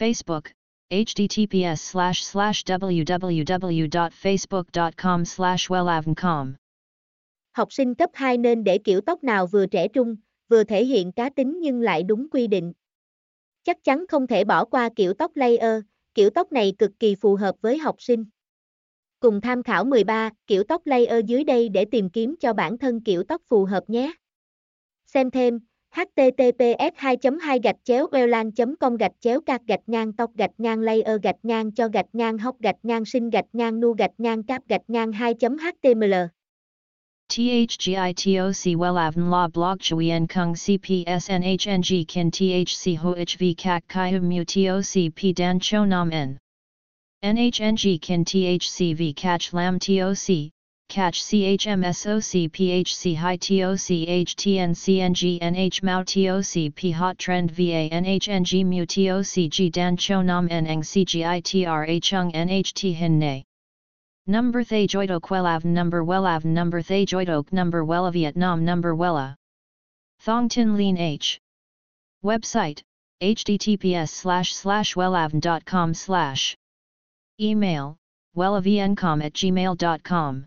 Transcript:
Facebook, https slash slash www.facebook.com slash wellavncom. Học sinh cấp 2 nên để kiểu tóc nào vừa trẻ trung, vừa thể hiện cá tính nhưng lại đúng quy định. Chắc chắn không thể bỏ qua kiểu tóc layer, kiểu tóc này cực kỳ phù hợp với học sinh. Cùng tham khảo 13 kiểu tóc layer dưới đây để tìm kiếm cho bản thân kiểu tóc phù hợp nhé. Xem thêm https 2 2 gạch chéo welan com gạch chéo cạc gạch ngang tóc gạch ngang layer gạch ngang cho gạch ngang hóc gạch ngang sinh gạch ngang nu gạch ngang cáp gạch ngang 2 html THGITOC WELAVN La Blog Chuyen Kung CPSNHNG Kin THC HOHV Kak Kai Mu TOC P Dan Cho Nam N. NHNG Kin vi cach Lam TOC catch CHMSOC PHC High TOC HTN CNG Mao TOC P Hot Trend VA NHNG Mu TOC G Dan Cho Nam N Eng CGITRA Chung NHT Hin Ne. Number Thay Joidok Wellav Number Wellav Number Thay Joidok Number Wella Vietnam Number Wella. Thong Tin Lean H. Website https slash slash wellavn.com slash Email wellavncom at gmail.com